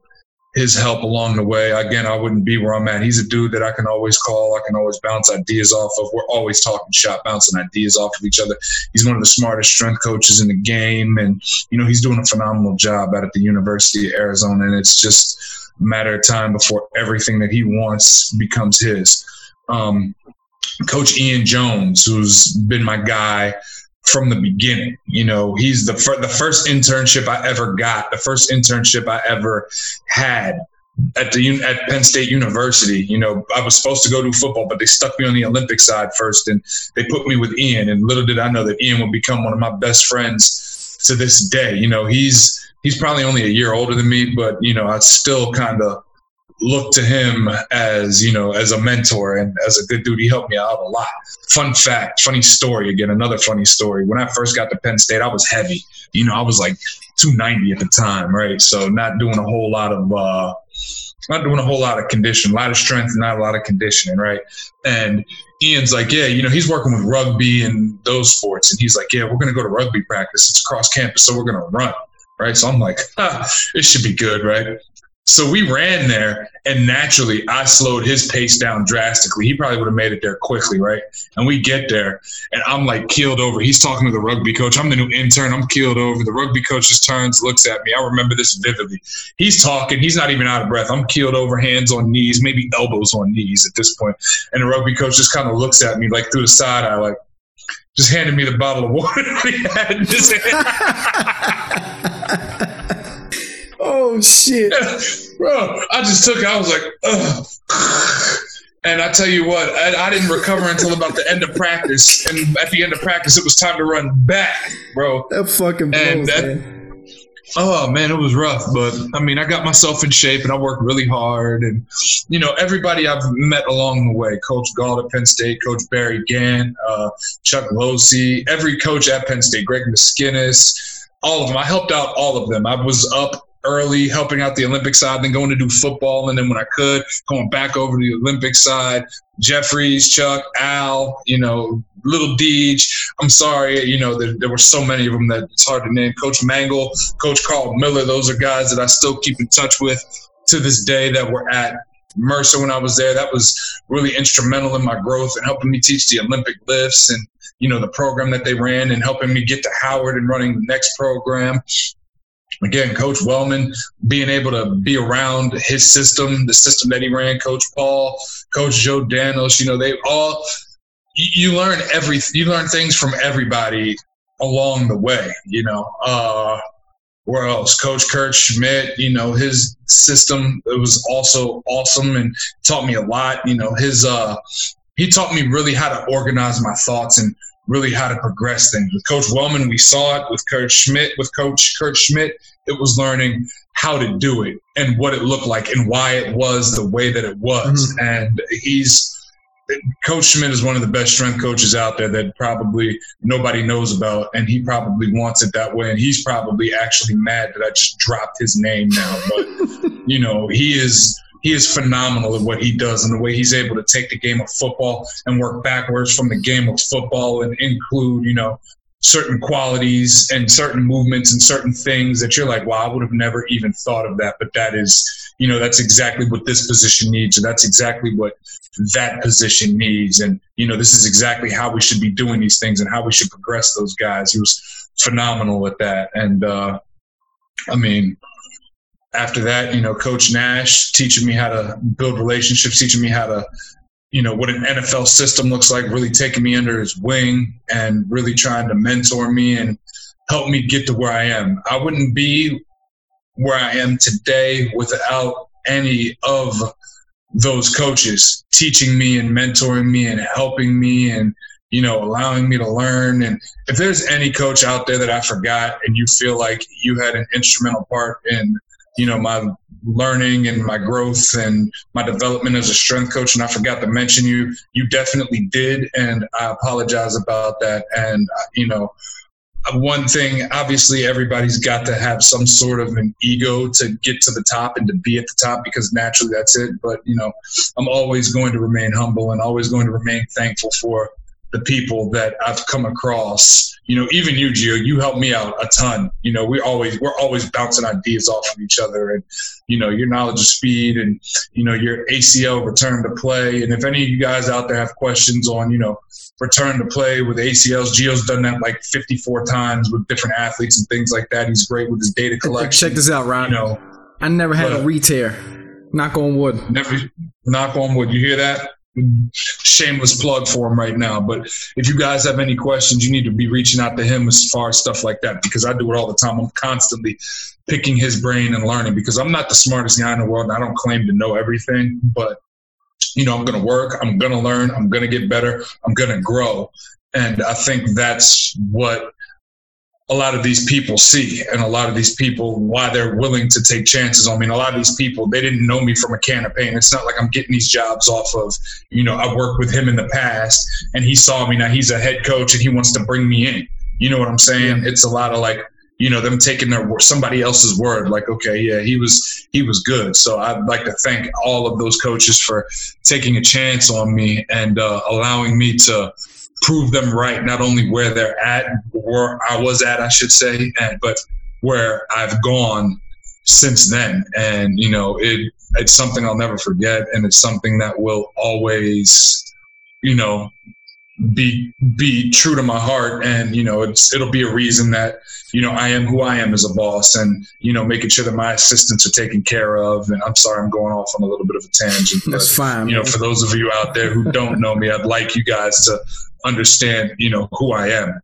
his help along the way. Again, I wouldn't be where I'm at. He's a dude that I can always call. I can always bounce ideas off of. We're always talking shop, bouncing ideas off of each other. He's one of the smartest strength coaches in the game. And, you know, he's doing a phenomenal job out at the University of Arizona. And it's just a matter of time before everything that he wants becomes his. Um, Coach Ian Jones, who's been my guy from the beginning. You know, he's the fir- the first internship I ever got, the first internship I ever had at the at Penn State University. You know, I was supposed to go do football, but they stuck me on the Olympic side first, and they put me with Ian. And little did I know that Ian would become one of my best friends to this day. You know, he's he's probably only a year older than me, but you know, I still kind of look to him as you know as a mentor and as a good dude. He helped me out a lot. Fun fact funny story again another funny story. When i first got to penn state i was heavy. You know i was like 290 at the time right? So not doing a whole lot of uh not doing a whole lot of condition a lot of strength not a lot of conditioning right? And ian's like yeah you know he's working with rugby and those sports. And he's like yeah we're going to go to rugby practice. It's across campus so we're going to run right? So i'm like ah, it should be good right so we ran there, and naturally, I slowed his pace down drastically. He probably would have made it there quickly, right? And we get there, and I'm like keeled over. He's talking to the rugby coach. I'm the new intern. I'm keeled over. The rugby coach just turns, looks at me. I remember this vividly. He's talking. He's not even out of breath. I'm keeled over, hands on knees, maybe elbows on knees at this point. And the rugby coach just kind of looks at me like through the side eye, like just handed me the bottle of water he had in his hand. (laughs) (laughs) Oh shit, (laughs) bro! I just took. it. I was like, Ugh. and I tell you what, I, I, didn't recover until about the end of practice. And at the end of practice, it was time to run back, bro. That fucking blows, that, man. Oh man, it was rough, but I mean, I got myself in shape and I worked really hard. And you know, everybody I've met along the way, Coach Gall at Penn State, Coach Barry Gant, uh, Chuck Losey, every coach at Penn State, Greg McSkinnis, all of them. I helped out all of them. I was up early, helping out the Olympic side, then going to do football, and then when I could, going back over to the Olympic side. Jeffries, Chuck, Al, you know, Little Deej. I'm sorry, you know, there, there, were so many of them that it's hard to name. Coach Mangle, Coach Carl Miller, those are guys that I still keep in touch with to this day that were at Mercer when I was there. That was really instrumental in my growth and helping me teach the Olympic lifts and you know the program that they ran and helping me get to Howard and running the next program. Again, Coach Wellman, being able to be around his system, the system that he ran, Coach Paul, Coach Joe Danos, you know, they all you, learn every you learn things from everybody along the way, you know. Uh where else? Coach Kurt Schmidt, you know, his system it was also awesome and taught me a lot. You know, his uh he taught me really how to organize my thoughts and really how to progress things. With Coach Wellman, we saw it. With Coach Schmidt, with Coach Kurt Schmidt, it was learning how to do it and what it looked like and why it was the way that it was. Mm-hmm. And he's Coach Schmidt is one of the best strength coaches out there that probably nobody knows about, and he probably wants it that way. And he's probably actually mad that I just dropped his name now. But (laughs) you know, he is he is phenomenal at what he does and the way he's able to take the game of football and work backwards from the game of football and include, you know, certain qualities and certain movements and certain things that you're like, wow, I would have never even thought of that. But that is, you know, that's exactly what this position needs. And that's exactly what that position needs. And, you know, this is exactly how we should be doing these things and how we should progress those guys. He was phenomenal at that. And, uh, I mean, after that, you know, Coach Nash teaching me how to build relationships, teaching me how to, you know, what an NFL system looks like, really taking me under his wing and really trying to mentor me and help me get to where I am. I wouldn't be where I am today without any of those coaches teaching me and mentoring me and helping me and you know allowing me to learn and if there's any coach out there that I forgot and you feel like you had an instrumental part in you know, my learning and my growth and my development as a strength coach. And I forgot to mention you. You definitely did, and I apologize about that. And uh, you know, one thing obviously everybody's got to have some sort of an ego to get to the top and to be at the top because naturally that's it but you know i'm always going to remain humble and always going to remain thankful for the people that I've come across. You know, even you, Gio, you helped me out a ton. You know, we always we're always bouncing ideas off of each other, and you know, your knowledge of speed and you know your ACL return to play. And if any of you guys out there have questions on you know return to play with ACLs, Gio's done that like 54 times with different athletes and things like that. He's great with his data collection. Check this out, Ron. You know, I never had but, a re-tear. Knock on wood. Never knock on wood. You hear that? Shameless plug for him right now. But if you guys have any questions, you need to be reaching out to him as far as stuff like that because I do it all the time. I'm constantly picking his brain and learning because I'm not the smartest guy in the world. and I don't claim to know everything, but you know, I'm going to work, I'm going to learn, I'm going to get better, I'm going to grow. And I think that's what a lot of these people see and a lot of these people why they're willing to take chances on me. And a lot of these people, they didn't know me from a can of paint. It's not like I'm getting these jobs off of, you know, I worked with him in the past and he saw me. Now he's a head coach and he wants to bring me in. You know what I'm saying? Yeah. It's a lot of like, you know, them taking their somebody else's word, like, okay, yeah, he was he was good. So I'd like to thank all of those coaches for taking a chance on me and uh, allowing me to prove them right, not only where they're at, where I was at, I should say, and, but where I've gone since then. And, you know, it, it's something I'll never forget. And it's something that will always, you know, be be true to my heart and you know it's it'll be a reason that you know I am who I am as a boss and you know making sure that my assistants are taken care of and I'm sorry I'm going off on a little bit of a tangent that's fine you know for those of you out there who don't know me I'd like you guys to understand, you know, who I am,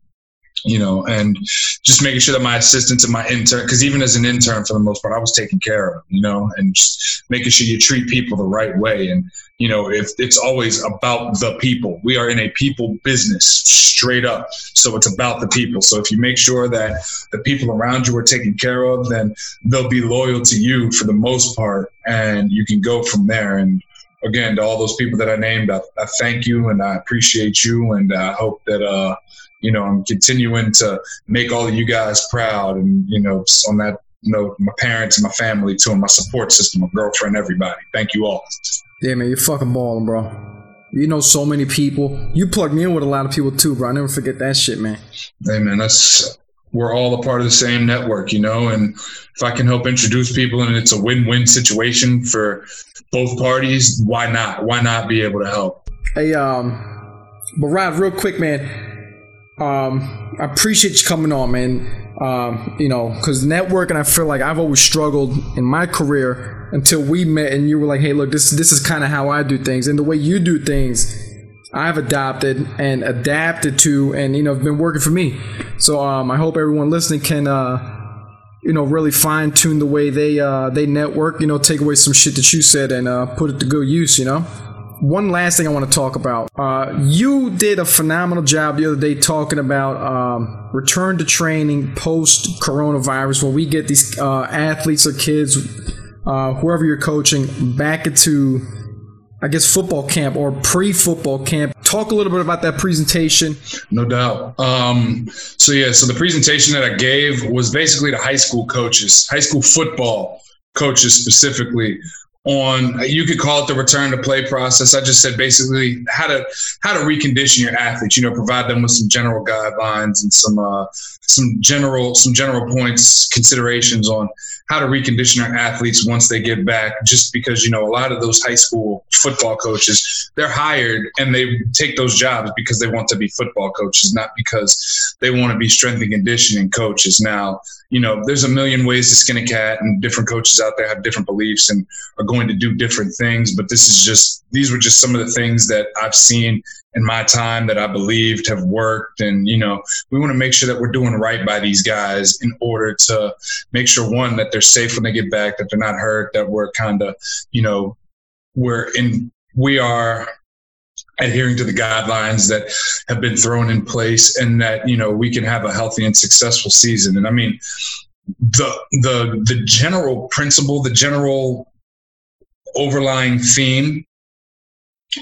you know, and just making sure that my assistants and my intern, because even as an intern, for the most part, I was taken care of, you know, and just making sure you treat people the right way. And, you know, if it's always about the people, we are in a people business straight up. So it's about the people. So if you make sure that the people around you are taken care of, then they'll be loyal to you for the most part. And you can go from there. And, again, to all those people that I named, I, I thank you and I appreciate you, and I hope that uh, you know I'm continuing to make all of you guys proud, and you know on that note, my parents and my family too, and my support system, my girlfriend, everybody. Thank you all. Yeah, man, you're fucking balling, bro. You know so many people. You plugged me in with a lot of people too, bro. I never forget that shit, man. Hey, man, that's we're all a part of the same network, you know, and if I can help introduce people and it's a win-win situation for both parties, why not? Why not be able to help? Hey, um, but Rod, real quick, man, um, I appreciate you coming on, man. Um, you know, because networking, I feel like I've always struggled in my career until we met, and you were like, "Hey, look, this this is kind of how I do things, and the way you do things, I've adopted and adapted to, and you know, been working for me. So um, I hope everyone listening can, uh, you know, really fine tune the way they uh, they network. You know, take away some shit that you said and uh, put it to good use. You know. One last thing I want to talk about. Uh, you did a phenomenal job the other day talking about um, return to training post coronavirus, where we get these uh, athletes or kids, uh, whoever you're coaching, back into I guess, football camp or pre football camp. Talk a little bit about that presentation. No doubt. Um, so, yeah, so the presentation that I gave was basically to high school coaches, high school football coaches specifically on you could call it the return to play process i just said basically how to how to recondition your athletes you know provide them with some general guidelines and some uh, some general some general points considerations on how to recondition our athletes once they get back just because you know a lot of those high school football coaches they're hired and they take those jobs because they want to be football coaches not because they want to be strength and conditioning coaches. Now you know there's a million ways to skin a cat and different coaches out there have different beliefs and are going to do different things but this is just these were just some of the things that i've seen in my time that I believed have worked. And, you know, we want to make sure that we're doing right by these guys in order to make sure, one, that they're safe when they get back, that they're not hurt, that we're kind of, you know, we're in, we are adhering to the guidelines that have been thrown in place and that, you know, we can have a healthy and successful season. And I mean, the, the, the general principle, the general overlying theme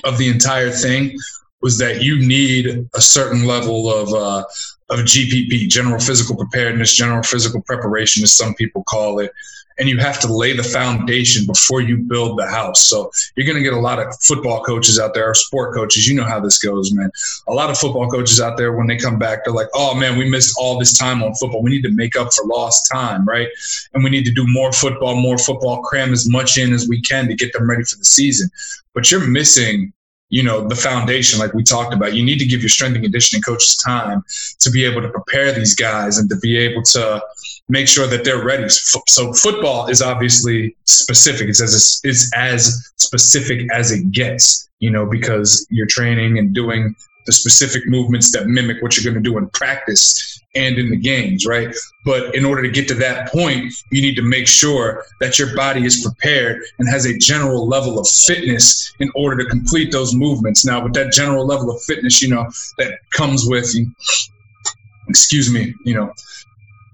of the entire thing was that you need a certain level of uh, of GPP, general physical preparedness, general physical preparation, as some people call it. And you have to lay the foundation before you build the house. So you're going to get a lot of football coaches out there, or sport coaches. You know how this goes, man. A lot of football coaches out there, when they come back, they're like, "Oh man, we missed all this time on football. We need to make up for lost time, right? And we need to do more football, more football, cram as much in as we can to get them ready for the season." But you're missing you know the foundation like we talked about you need to give your strength and conditioning coaches time to be able to prepare these guys and to be able to make sure that they're ready. So football is obviously specific. It's as it's as specific as it gets you know because you're training and doing the specific movements that mimic what you're going to do in practice and in the games, right? But in order to get to that point, you need to make sure that your body is prepared and has a general level of fitness in order to complete those movements. Now, with that general level of fitness, you know, that comes with, excuse me, you know,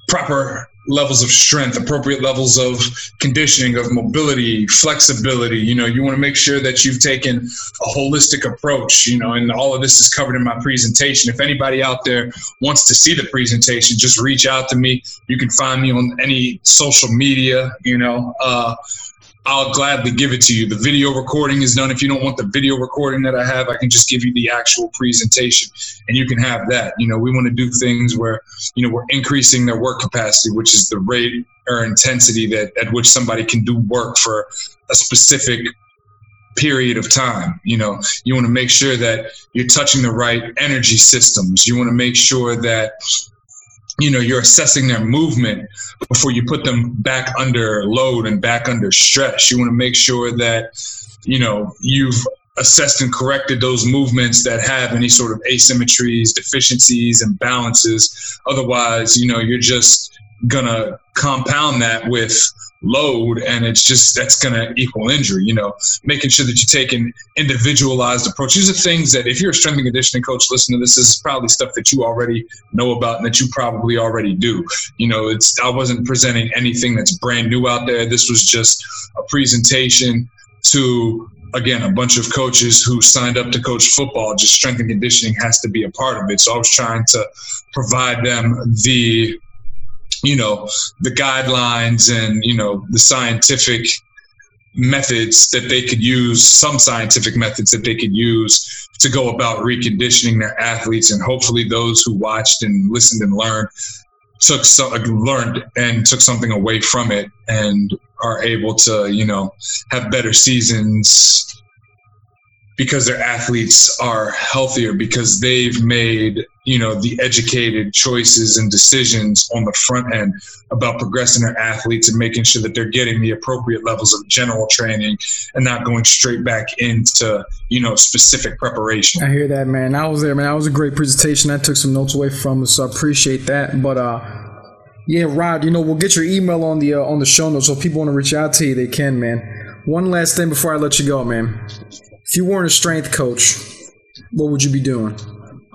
proper levels of strength, appropriate levels of conditioning, of mobility, flexibility. You know, you want to make sure that you've taken a holistic approach, you know, and all of this is covered in my presentation. If anybody out there wants to see the presentation, just reach out to me. You can find me on any social media, you know. Uh, I'll gladly give it to you. The video recording is done. If you don't want the video recording that I have, I can just give you the actual presentation and you can have that. You know, we want to do things where, you know, we're increasing their work capacity, which is the rate or intensity that at which somebody can do work for a specific period of time. You know, you want to make sure that you're touching the right energy systems. You want to make sure that you know you're assessing their movement before you put them back under load and back under stress. You want to make sure that you know you've assessed and corrected those movements that have any sort of asymmetries deficiencies imbalances. Otherwise you know you're just gonna compound that with load and it's just that's gonna equal injury you know. Making sure that you take an individualized approach. These are things that if you're a strength and conditioning coach listen to this, this is probably stuff that you already know about and that you probably already do. You know it's i wasn't presenting anything that's brand new out there. This was just a presentation to again a bunch of coaches who signed up to coach football. Just strength and conditioning has to be a part of it. So i was trying to provide them the you know the guidelines and you know the scientific methods that they could use some scientific methods that they could use to go about reconditioning their athletes. And hopefully those who watched and listened and learned took so learned and took something away from it and are able to you know have better seasons because their athletes are healthier because they've made you know the educated choices and decisions on the front end about progressing their athletes and making sure that they're getting the appropriate levels of general training and not going straight back into you know specific preparation. I hear that man. I was there man. That was a great presentation. I took some notes away from it so i appreciate that. But uh yeah rod you know we'll get your email on the uh, on the show notes so if people want to reach out to you they can man. One last thing before i let you go man if you weren't a strength coach, what would you be doing?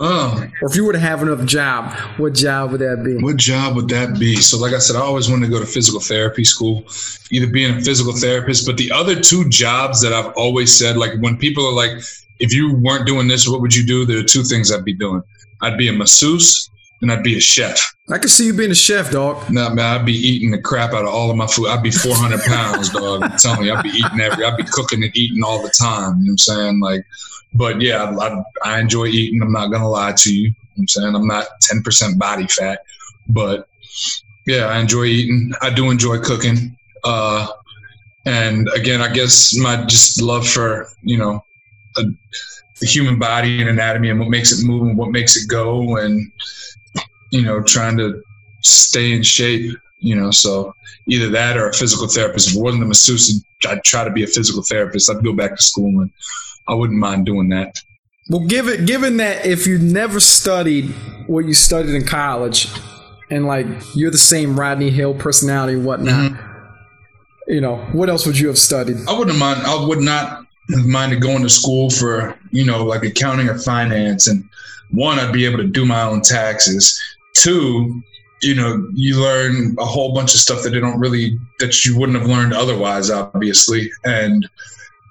Oh. Or if you were to have another job, what job would that be? What job would that be? So, like I said, I always wanted to go to physical therapy school, either being a physical therapist. But the other two jobs that I've always said, like when people are like, if you weren't doing this, what would you do? There are two things I'd be doing. I'd be a masseuse and I'd be a chef. I can see you being a chef, dog. Nah, man, I'd be eating the crap out of all of my food. I'd be 400 pounds, dog. I'm telling you, I'd be eating every, I'd be cooking and eating all the time. You know what I'm saying? Like, but yeah, I, I enjoy eating. I'm not going to lie to you. you know I'm saying I'm not 10% body fat, but yeah, I enjoy eating. I do enjoy cooking. Uh, and again, I guess my just love for, you know, a, the human body and anatomy and what makes it move and what makes it go and you know, trying to stay in shape, you know, so either that or a physical therapist. If it wasn't a masseuse, I'd try to be a physical therapist. I'd go back to school and I wouldn't mind doing that. Well, given given that if you never studied what you studied in college, and like you're the same Rodney Hill personality and whatnot, mm-hmm. you know, what else would you have studied? I wouldn't mind. I would not have minded going to school for you know like accounting or finance, and one, I'd be able to do my own taxes. Two, you know, you learn a whole bunch of stuff that they don't really that you wouldn't have learned otherwise, obviously, and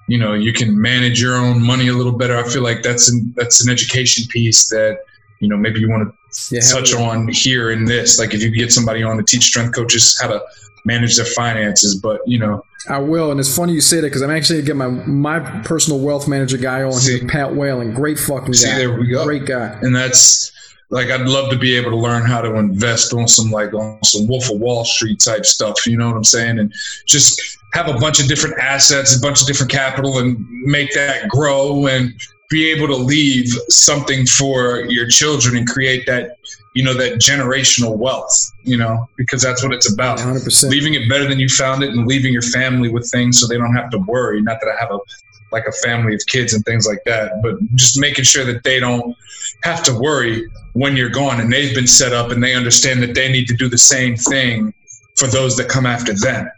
you know you can manage your own money a little better. I feel like that's an that's an education piece that you know maybe you want to yeah, touch yeah. on here in this. Like if you get somebody on to teach strength coaches how to manage their finances, but you know. I will, and it's funny you say that because I'm actually gonna get my my personal wealth manager guy on see, here, Pat Whalen, great fucking guy. See, there we go, great guy, and that's like I'd love to be able to learn how to invest on some like on some Wolf of Wall Street type stuff. You know what I'm saying? And just have a bunch of different assets, a bunch of different capital, and make that grow and be able to leave something for your children and create that you know that generational wealth you know because that's what it's about 100%. leaving it better than you found it and leaving your family with things so they don't have to worry not that i have a like a family of kids and things like that but just making sure that they don't have to worry when you're gone. And they've been set up and they understand that they need to do the same thing for those that come after them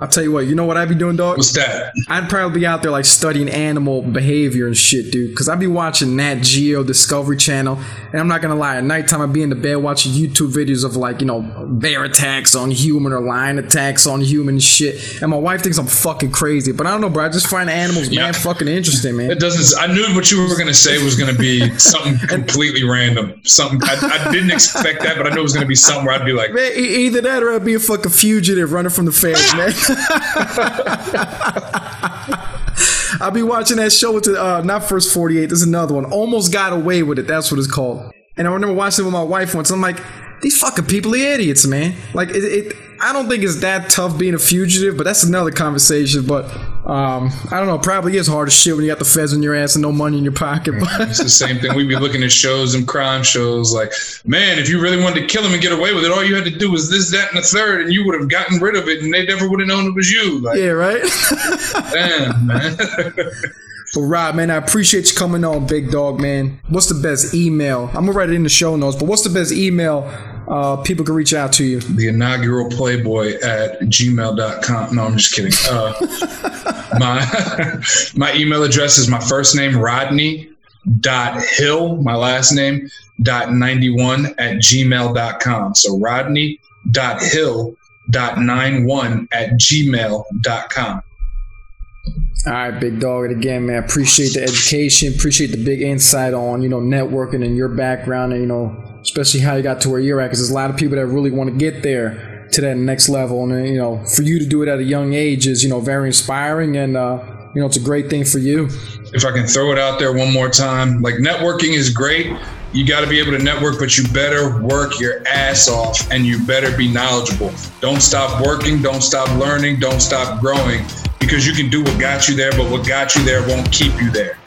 I'll tell you what, you know what I'd be doing, dog? What's that? I'd probably be out there like studying animal behavior and shit, dude. Cause I'd be watching Nat Geo Discovery Channel. And I'm not gonna lie, at nighttime I'd be in the bed watching YouTube videos of like, you know, bear attacks on human or lion attacks on human shit. And my wife thinks I'm fucking crazy. But I don't know, bro. I just find animals, yeah. man, fucking interesting, man. (laughs) It doesn't, I knew what you were gonna say was gonna be something (laughs) completely random. Something, I, I, didn't expect that, but I knew it was gonna be something where I'd be like, man, either that or I'd be a fucking fugitive running from the feds, man. (laughs) (laughs) I'll be watching that show with the, uh, not First 48, there's another one. Almost Got Away with It, that's what it's called. And I remember watching it with my wife once. I'm like, these fucking people are idiots, man. Like, it, it I don't think it's that tough being a fugitive, but that's another conversation. But um, I don't know. Probably is hard as shit when you got the feds in your ass and no money in your pocket. But it's the same thing. We'd be looking at shows and crime shows like, man, if you really wanted to kill him and get away with it, all you had to do was this, that, and the third, and you would have gotten rid of it, and they never would have known it was you. Like, yeah, right. damn, man. (laughs) (laughs) But Rob, man, I appreciate you coming on, big dog, man. What's the best email? I'm gonna write it in the show notes, but what's the best email uh, people can reach out to you? The inaugural playboy at gmail.com. No, I'm just kidding. Uh, (laughs) my (laughs) my email address is my first name, Rodney dot hill, my last name, dot 91 at gmail.com. So Rodney dot hill dot 91 at gmail.com. All right, big dog. And again, man, appreciate the education, appreciate the big insight on, you know, networking and your background and, you know, especially how you got to where you're at. Because there's a lot of people that really want to get there to that next level. And, you know, for you to do it at a young age is, you know, very inspiring. And, uh, you know, it's a great thing for you. If I can throw it out there one more time, like networking is great, You got to be able to network, but you better work your ass off and you better be knowledgeable. Don't stop working, don't stop learning, don't stop growing because you can do what got you there, but what got you there won't keep you there.